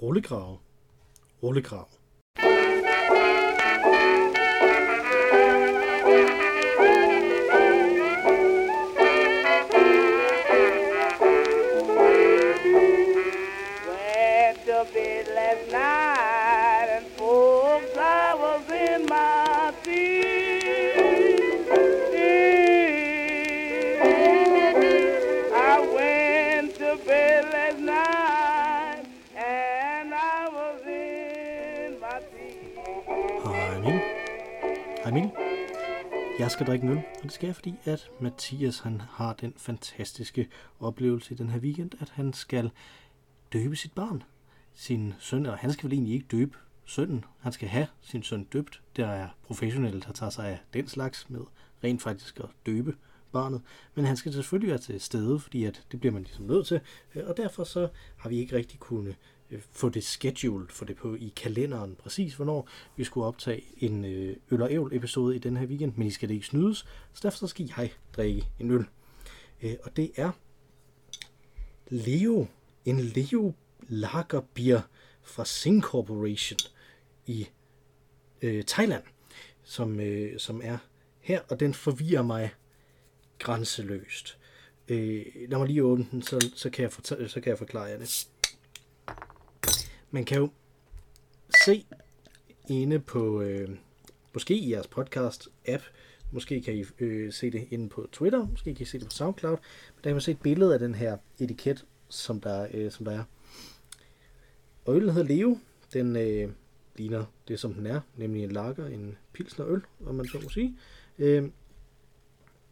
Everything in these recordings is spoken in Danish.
rullegrave, rullegrav. Emil. Hej Emil. Jeg skal drikke en øl, og det skal jeg, fordi at Mathias han har den fantastiske oplevelse i den her weekend, at han skal døbe sit barn. Sin søn, og han skal vel egentlig ikke døbe sønnen. Han skal have sin søn døbt. Der er professionelle, der tager sig af den slags med rent faktisk at døbe barnet. Men han skal selvfølgelig være til stede, fordi at det bliver man ligesom nødt til. Og derfor så har vi ikke rigtig kunnet Øh, få det scheduled, få det på i kalenderen præcis, hvornår vi skulle optage en øh, øl og ævl episode i den her weekend, men I skal det ikke snydes, så derfor så skal jeg drikke en øl. Øh, og det er Leo, en Leo Lagerbier fra Sing Corporation i øh, Thailand, som, øh, som er her, og den forvirrer mig grænseløst. Øh, lad mig lige åbne den, så, så, kan jeg fortælle, så kan jeg forklare jer det. Man kan jo se inde på, øh, måske i jeres podcast-app, måske kan I øh, se det inde på Twitter, måske kan I se det på SoundCloud, men der kan man se et billede af den her etiket, som der, øh, som der er. Og øllen hedder Leo. Den øh, ligner det, som den er, nemlig en lager, en pilsner øl, om man så må sige. Øh,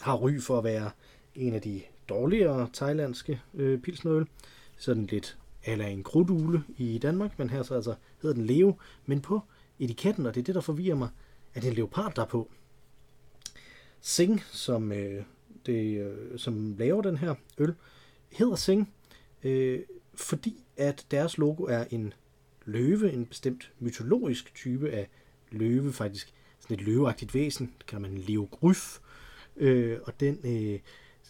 har ry for at være en af de dårligere thailandske øh, pilsnerøl. Sådan lidt eller en krudule i Danmark, men her så altså hedder den Leo. Men på etiketten, og det er det, der forvirrer mig, er det en leopard, der er på. Sing, som, øh, det, øh, som laver den her øl, hedder Sing, øh, fordi at deres logo er en løve, en bestemt mytologisk type af løve, faktisk sådan et løveagtigt væsen, det kalder man en leogryf, øh, og den øh,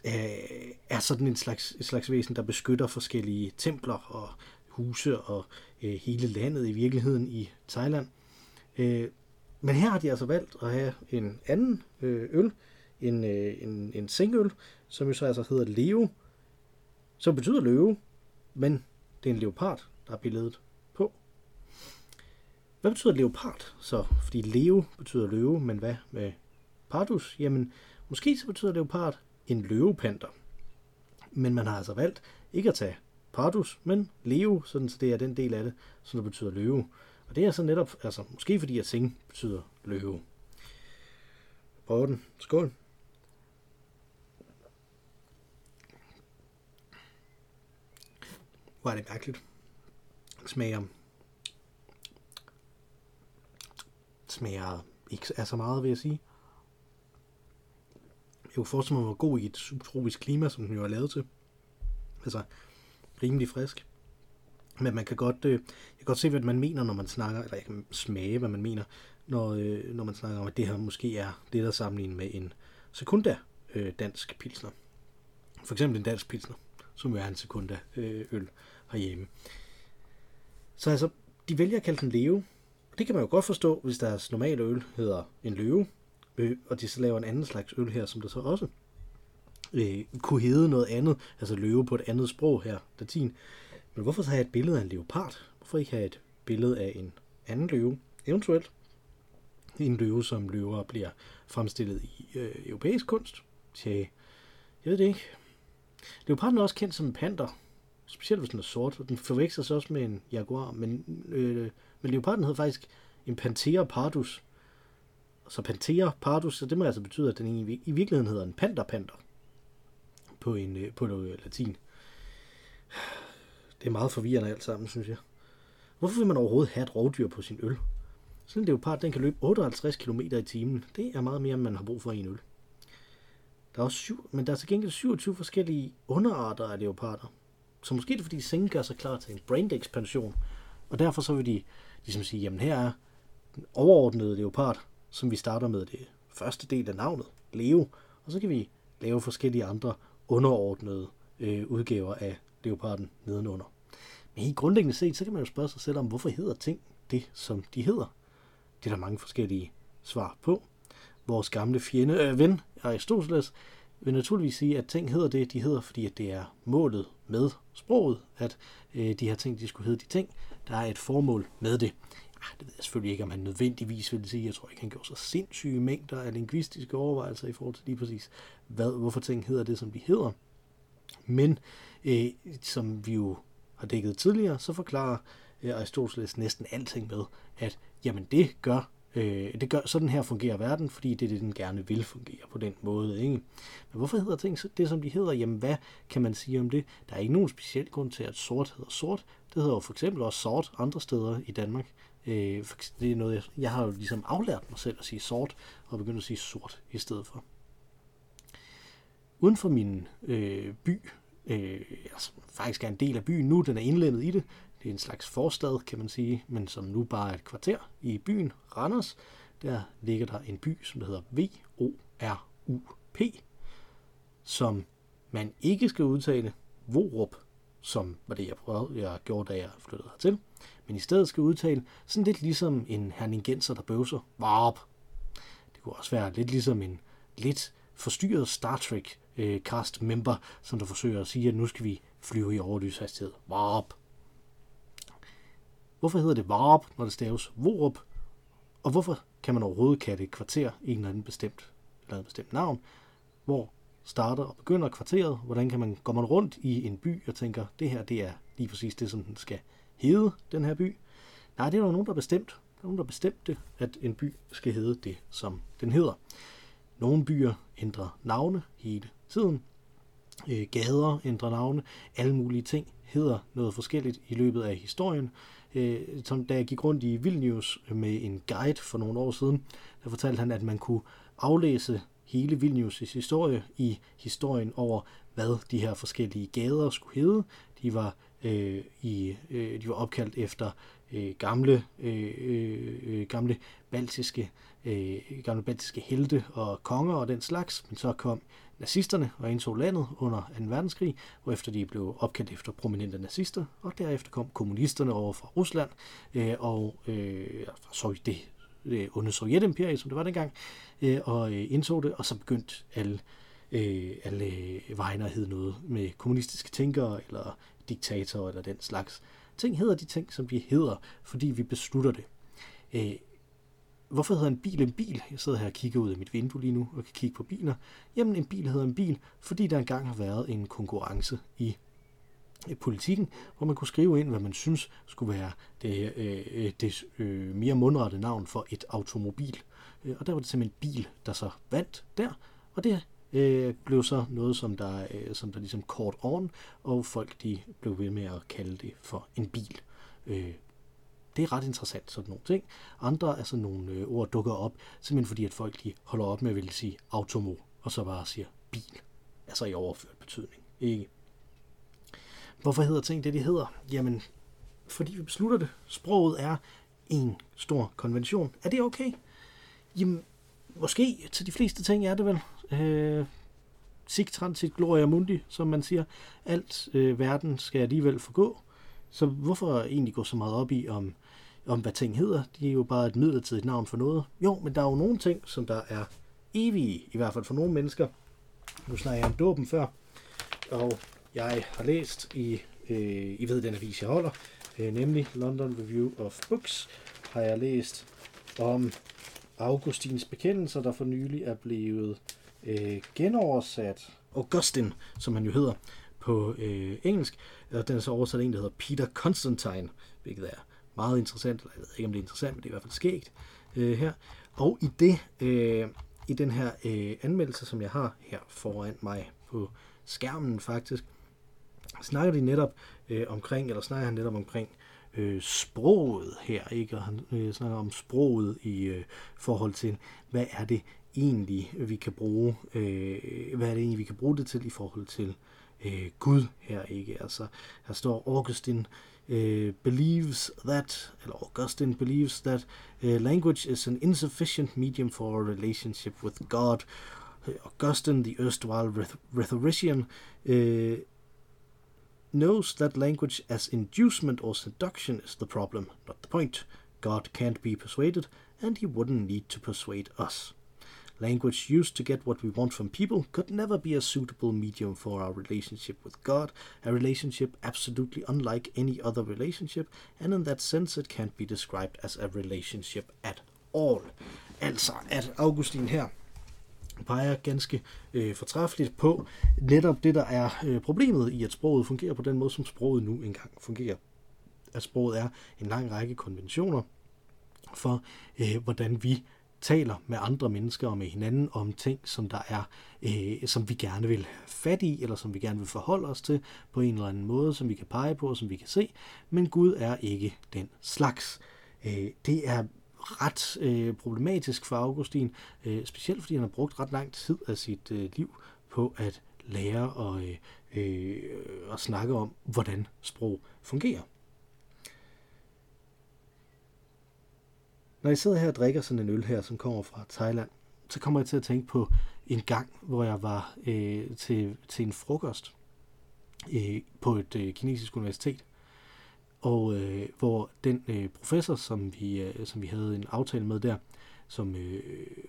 er, er sådan en slags, et slags væsen, der beskytter forskellige templer og huse og øh, hele landet i virkeligheden i Thailand. Øh, men her har de altså valgt at have en anden øh, øl, en, øh, en, en singøl, som jo så altså hedder Leo, som betyder løve, men det er en leopard, der er billedet på. Hvad betyder leopard så? Fordi Leo betyder løve, men hvad med pardus? Jamen, måske så betyder leopard en løvepanter. Men man har altså valgt ikke at tage pardus, men leo, sådan så det er den del af det, som der betyder løve. Og det er så netop, altså måske fordi at sing betyder løve. Prøv den. Skål. Hvor er det mærkeligt. Det smager smager ikke af så meget, vil jeg sige. Jeg kunne forestille mig, hvor god i et subtropisk klima, som den jo er lavet til. Altså, rimelig frisk. Men man kan godt, øh, jeg kan godt se, hvad man mener, når man snakker, eller jeg kan smage, hvad man mener, når, øh, når man snakker om, at det her måske er det, der sammenlignet med en sekunda øh, dansk pilsner. For eksempel en dansk pilsner, som jo er en sekunda øh, øl herhjemme. Så altså, de vælger at kalde den leve. Det kan man jo godt forstå, hvis deres normale øl hedder en løve, øh, og de så laver en anden slags øl her, som der så også øh, kunne hedde noget andet, altså løve på et andet sprog her, latin. Men hvorfor så have et billede af en leopard? Hvorfor ikke have et billede af en anden løve? Eventuelt en løve, som løver bliver fremstillet i øh, europæisk kunst. Tja, jeg ved det ikke. Leoparden er også kendt som en panter, specielt hvis den er sort, og den forveksles også med en jaguar, men, øh, men leoparden hedder faktisk en Panthera pardus. Så Panthera pardus, så det må altså betyde, at den i, i virkeligheden hedder en panterpanter på, en, øh, på noget øh, latin. Det er meget forvirrende alt sammen, synes jeg. Hvorfor vil man overhovedet have et rovdyr på sin øl? Sådan en leopard, den kan løbe 58 km i timen. Det er meget mere, end man har brug for i en øl. Der er også syv, men der er til gengæld 27 forskellige underarter af leoparder. Så måske er det, fordi sengen gør sig klar til en brand-ekspansion. Og derfor så vil de ligesom sige, jamen her er den overordnede leopard, som vi starter med det første del af navnet, Leo. Og så kan vi lave forskellige andre underordnede øh, udgaver af leoparden nedenunder. Men helt grundlæggende set, så kan man jo spørge sig selv om, hvorfor hedder ting det, som de hedder? Det er der mange forskellige svar på. Vores gamle fjende, øh, ven Aristoteles vil naturligvis sige, at ting hedder det, de hedder, fordi at det er målet med sproget, at øh, de her ting, de skulle hedde de ting. Der er et formål med det. Ah, det ved jeg selvfølgelig ikke, om han nødvendigvis vil sige. Jeg tror ikke, han gjorde så sindssyge mængder af lingvistiske overvejelser i forhold til lige præcis, hvad, hvorfor ting hedder det, som de hedder. Men øh, som vi jo har dækket tidligere, så forklarer øh, Aristoteles næsten alting med, at jamen det gør Øh, det gør, sådan her fungerer verden, fordi det er det, den gerne vil fungere på den måde. Ikke? Men hvorfor hedder ting det, som de hedder? Jamen, hvad kan man sige om det? Der er ikke nogen speciel grund til, at sort hedder sort. Det hedder jo for eksempel også sort andre steder i Danmark. Øh, det er noget, jeg, jeg har jo ligesom aflært mig selv at sige sort, og begyndt at sige sort i stedet for. Uden for min øh, by, øh, altså faktisk er en del af byen nu, den er indlemmet i det, det er en slags forstad, kan man sige, men som nu bare er et kvarter i byen Randers. Der ligger der en by, som hedder V-O-R-U-P, som man ikke skal udtale Vorup, som var det, jeg, prøvede, jeg gjorde, da jeg flyttede hertil, men i stedet skal udtale sådan lidt ligesom en herningenser, der bøvser. Vorup. Det kunne også være lidt ligesom en lidt forstyrret Star Trek øh, cast member, som der forsøger at sige, at nu skal vi flyve i overlyshastighed. Vorup. Hvorfor hedder det Varup, når det staves Vorup? Og hvorfor kan man overhovedet kalde et kvarter en eller anden bestemt, eller en bestemt navn? Hvor starter og begynder kvarteret? Hvordan kan man, går man rundt i en by og tænker, det her det er lige præcis det, som den skal hedde, den her by? Nej, det er der nogen, der har bestemt. Der er nogen, der bestemte, bestemt det, at en by skal hedde det, som den hedder. Nogle byer ændrer navne hele tiden. Øh, gader ændrer navne. Alle mulige ting hedder noget forskelligt i løbet af historien øh, som da jeg gik rundt i Vilnius med en guide for nogle år siden, der fortalte han, at man kunne aflæse hele Vilnius' historie i historien over, hvad de her forskellige gader skulle hedde. De var, øh, i, øh, de var opkaldt efter øh, gamle, øh, øh, øh, gamle baltiske, øh, gamle baltiske helte og konger og den slags, men så kom nazisterne og indtog landet under 2. verdenskrig, hvorefter de blev opkaldt efter prominente nazister, og derefter kom kommunisterne over fra Rusland øh, og øh, fra det, det under Sovjetimperiet, som det var dengang, øh, og øh, indtog det, og så begyndte alle, øh, alle vegne at hedde noget med kommunistiske tænkere eller diktatorer eller den slags. Ting hedder de ting, som de hedder, fordi vi beslutter det. Øh, Hvorfor hedder en bil en bil? Jeg sidder her og kigger ud af mit vindue lige nu og kan kigge på biler. Jamen, en bil hedder en bil, fordi der engang har været en konkurrence i politikken, hvor man kunne skrive ind, hvad man synes skulle være det, øh, øh det øh, mere mundrette navn for et automobil. Øh, og der var det simpelthen bil, der så vandt der, og det øh, blev så noget, som der, øh, som der ligesom kort on, og folk de blev ved med at kalde det for en bil. Øh, det er ret interessant, sådan nogle ting. Andre er sådan nogle øh, ord, dukker op, simpelthen fordi, at folk de holder op med at ville sige automo, og så bare siger bil. Altså i overført betydning. Ikke? Hvorfor hedder ting det, de hedder? Jamen, fordi vi beslutter det. Sproget er en stor konvention. Er det okay? Jamen, måske til de fleste ting er det vel. Øh, sig transit gloria mundi, som man siger. Alt øh, verden skal alligevel forgå. Så hvorfor egentlig gå så meget op i, om om, hvad ting hedder. De er jo bare et midlertidigt navn for noget. Jo, men der er jo nogle ting, som der er evige, i hvert fald for nogle mennesker. Nu snakker jeg om dåben før, og jeg har læst i, øh, I ved den avis, jeg holder, øh, nemlig London Review of Books, har jeg læst om Augustins bekendelser, der for nylig er blevet øh, genoversat. Augustin, som han jo hedder på øh, engelsk, og den er så oversat en, der hedder Peter Constantine, hvilket er meget interessant, eller jeg ved ikke, om det er interessant, men det er i hvert fald skægt øh, her. Og i det, øh, i den her øh, anmeldelse, som jeg har her foran mig på skærmen faktisk, snakker de netop øh, omkring, eller snakker han netop omkring øh, sproget her, ikke? Og han øh, snakker om sproget i øh, forhold til, hvad er det egentlig, vi kan bruge, øh, hvad er det egentlig, vi kan bruge det til i forhold til øh, Gud her, ikke? Altså, her står Augustin uh, believes that, Augustine believes that uh, language is an insufficient medium for a relationship with God. Augustine, the erstwhile rhetorician, uh, knows that language as inducement or seduction is the problem, not the point. God can't be persuaded, and he wouldn't need to persuade us. Language used to get what we want from people could never be a suitable medium for our relationship with God, a relationship absolutely unlike any other relationship, and in that sense it can't be described as a relationship at all. Altså, at Augustin her peger ganske øh, fortræffeligt på netop det, der er øh, problemet i, at sproget fungerer på den måde, som sproget nu engang fungerer. At sproget er en lang række konventioner for, øh, hvordan vi taler med andre mennesker og med hinanden om ting, som der er, øh, som vi gerne vil have fat i, eller som vi gerne vil forholde os til på en eller anden måde, som vi kan pege på, og som vi kan se. Men Gud er ikke den slags. Øh, det er ret øh, problematisk for Augustin, øh, specielt fordi han har brugt ret lang tid af sit øh, liv på at lære og øh, øh, at snakke om, hvordan sprog fungerer. Når jeg sidder her og drikker sådan en øl her, som kommer fra Thailand, så kommer jeg til at tænke på en gang, hvor jeg var øh, til, til en frokost øh, på et øh, kinesisk universitet, og øh, hvor den øh, professor, som vi, øh, som vi havde en aftale med der, som øh,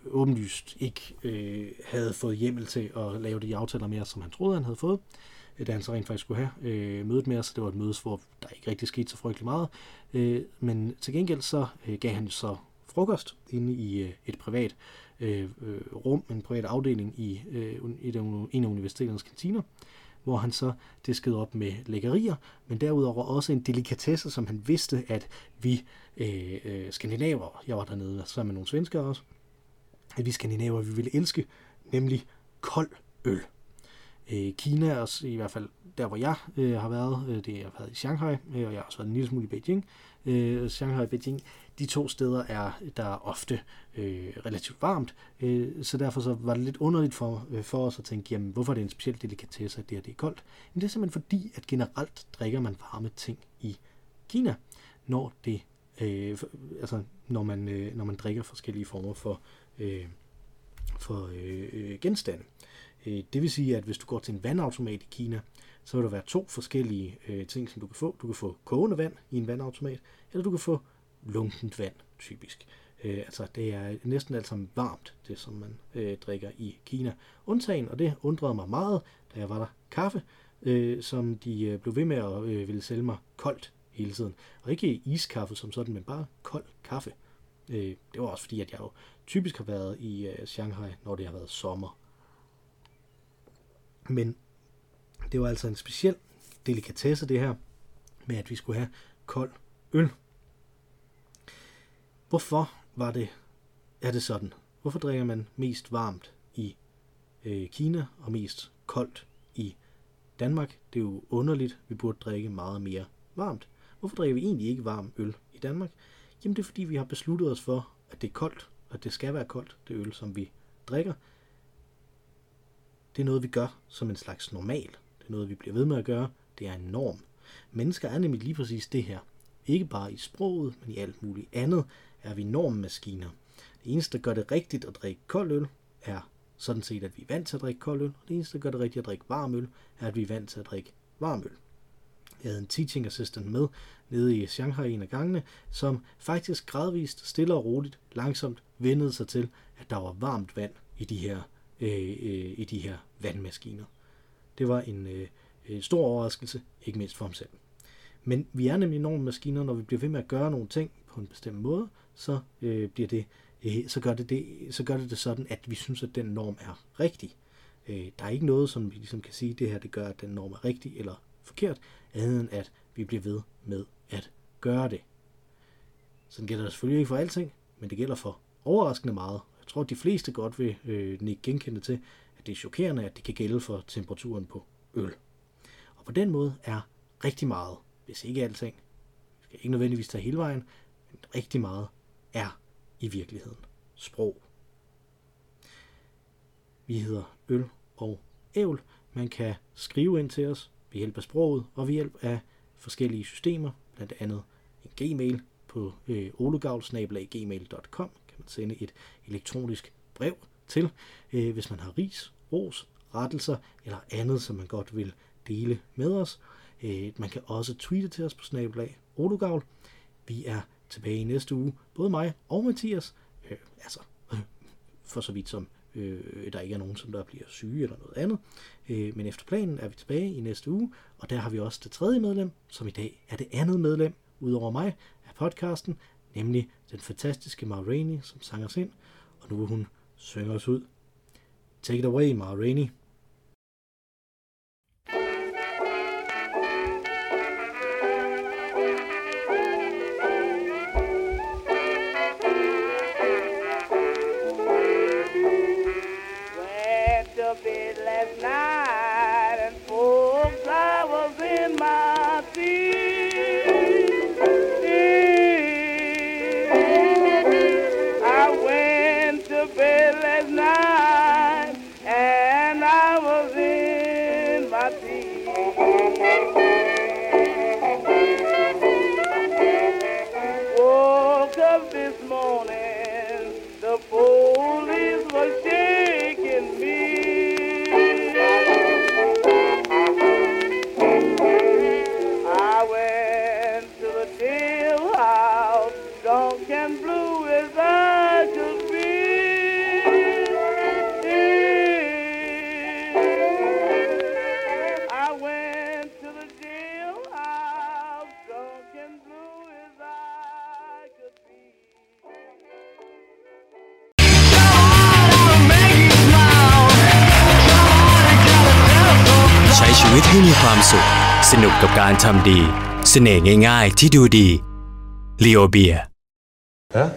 åbenlyst ikke øh, havde fået hjemmel til at lave de aftaler mere, som han troede, han havde fået, øh, Øh, da han så rent faktisk skulle have øh, mødet med os. Det var et møde, hvor der ikke rigtig skete så frygtelig meget. Øh, men til gengæld så øh, gav han så frokost inde i øh, et privat øh, øh rum, en privat afdeling i, øh, i af, en af universiteternes kantiner, hvor han så diskede op med lækkerier, men derudover også en delikatesse, som han vidste, at vi øh, øh, skandinaver, jeg var dernede sammen med nogle svenskere også, at vi skandinaver, vi ville elske, nemlig kold øl. Øh, Kina, også i hvert fald der, hvor jeg øh, har været, øh, det har været i Shanghai, øh, og jeg har også været en lille smule i Beijing, øh, Shanghai og Beijing, de to steder er der er ofte øh, relativt varmt, øh, så derfor så var det lidt underligt for, øh, for os at tænke, jamen hvorfor er det en speciel delikatesse, at det her det er koldt? Men det er simpelthen fordi, at generelt drikker man varme ting i Kina, når det øh, altså når man, øh, når man drikker forskellige former for, øh, for øh, øh genstande. Øh, Øh, det vil sige, at hvis du går til en vandautomat i Kina, så vil der være to forskellige øh, ting, som du kan få. Du kan få kogende vand i en vandautomat, eller du kan få lunkent vand, typisk. Øh, altså, det er næsten alt sammen varmt, det som man øh, drikker i Kina. Undtagen, og det undrede mig meget, da jeg var der, kaffe, øh, som de øh, blev ved med at øh, ville sælge mig koldt hele tiden. Og ikke iskaffe som sådan, men bare kold kaffe. Øh, det var også fordi, at jeg jo typisk har været i øh, Shanghai, når det har været sommer. Men det var altså en speciel delikatesse, det her, med at vi skulle have kold øl. Hvorfor var det, er det sådan? Hvorfor drikker man mest varmt i øh, Kina og mest koldt i Danmark? Det er jo underligt. Vi burde drikke meget mere varmt. Hvorfor drikker vi egentlig ikke varm øl i Danmark? Jamen det er fordi, vi har besluttet os for, at det er koldt, og at det skal være koldt, det øl, som vi drikker. Det er noget, vi gør som en slags normal. Det er noget, vi bliver ved med at gøre. Det er en norm. Mennesker er nemlig lige præcis det her. Ikke bare i sproget, men i alt muligt andet er vi normmaskiner. Det eneste, der gør det rigtigt at drikke kold øl, er sådan set, at vi er vant til at drikke kold øl. Og det eneste, der gør det rigtigt at drikke varm øl, er, at vi er vant til at drikke varm øl. Jeg havde en teaching assistant med nede i Shanghai en af gangene, som faktisk gradvist, stille og roligt, langsomt vendede sig til, at der var varmt vand i de her, øh, øh, i de her vandmaskiner. Det var en øh, stor overraskelse, ikke mindst for ham selv. Men vi er nemlig nogle maskiner, når vi bliver ved med at gøre nogle ting på en bestemt måde, så øh, bliver det, øh, så, gør det det, så gør det det sådan, at vi synes, at den norm er rigtig. Øh, der er ikke noget, som vi ligesom kan sige, det her det gør, at den norm er rigtig eller forkert, andet end at vi bliver ved med at gøre det. Sådan gælder det selvfølgelig ikke for alting, men det gælder for overraskende meget. Tror, de fleste godt vil øh, ikke genkende til, at det er chokerende, at det kan gælde for temperaturen på øl. Og på den måde er rigtig meget, hvis ikke alting, skal ikke nødvendigvis tage hele vejen, men rigtig meget er i virkeligheden sprog. Vi hedder Øl og Ævl. Man kan skrive ind til os ved hjælp af sproget og ved hjælp af forskellige systemer, blandt andet en gmail på øh, olugavl.gmail.com sende et elektronisk brev til, øh, hvis man har ris, ros, rettelser eller andet, som man godt vil dele med os. Øh, man kan også tweete til os på snabelag Olugavl. Vi er tilbage i næste uge, både mig og Mathias. Øh, altså, for så vidt som øh, der ikke er nogen, som der bliver syge eller noget andet. Øh, men efter planen er vi tilbage i næste uge, og der har vi også det tredje medlem, som i dag er det andet medlem, udover mig, af podcasten, nemlig den fantastiske Ma Rainey, som sang os ind, og nu vil hun synge os ud. Take it away, Ma Rainey. And blue as I could be. I went to the jailhouse, dark and blue as I could be. ใช้ชีวิตให้มีความสุข สนุกกับการทำดี เสน่ห์ง่ายๆที่ดูดี l ีโอเบีย Huh?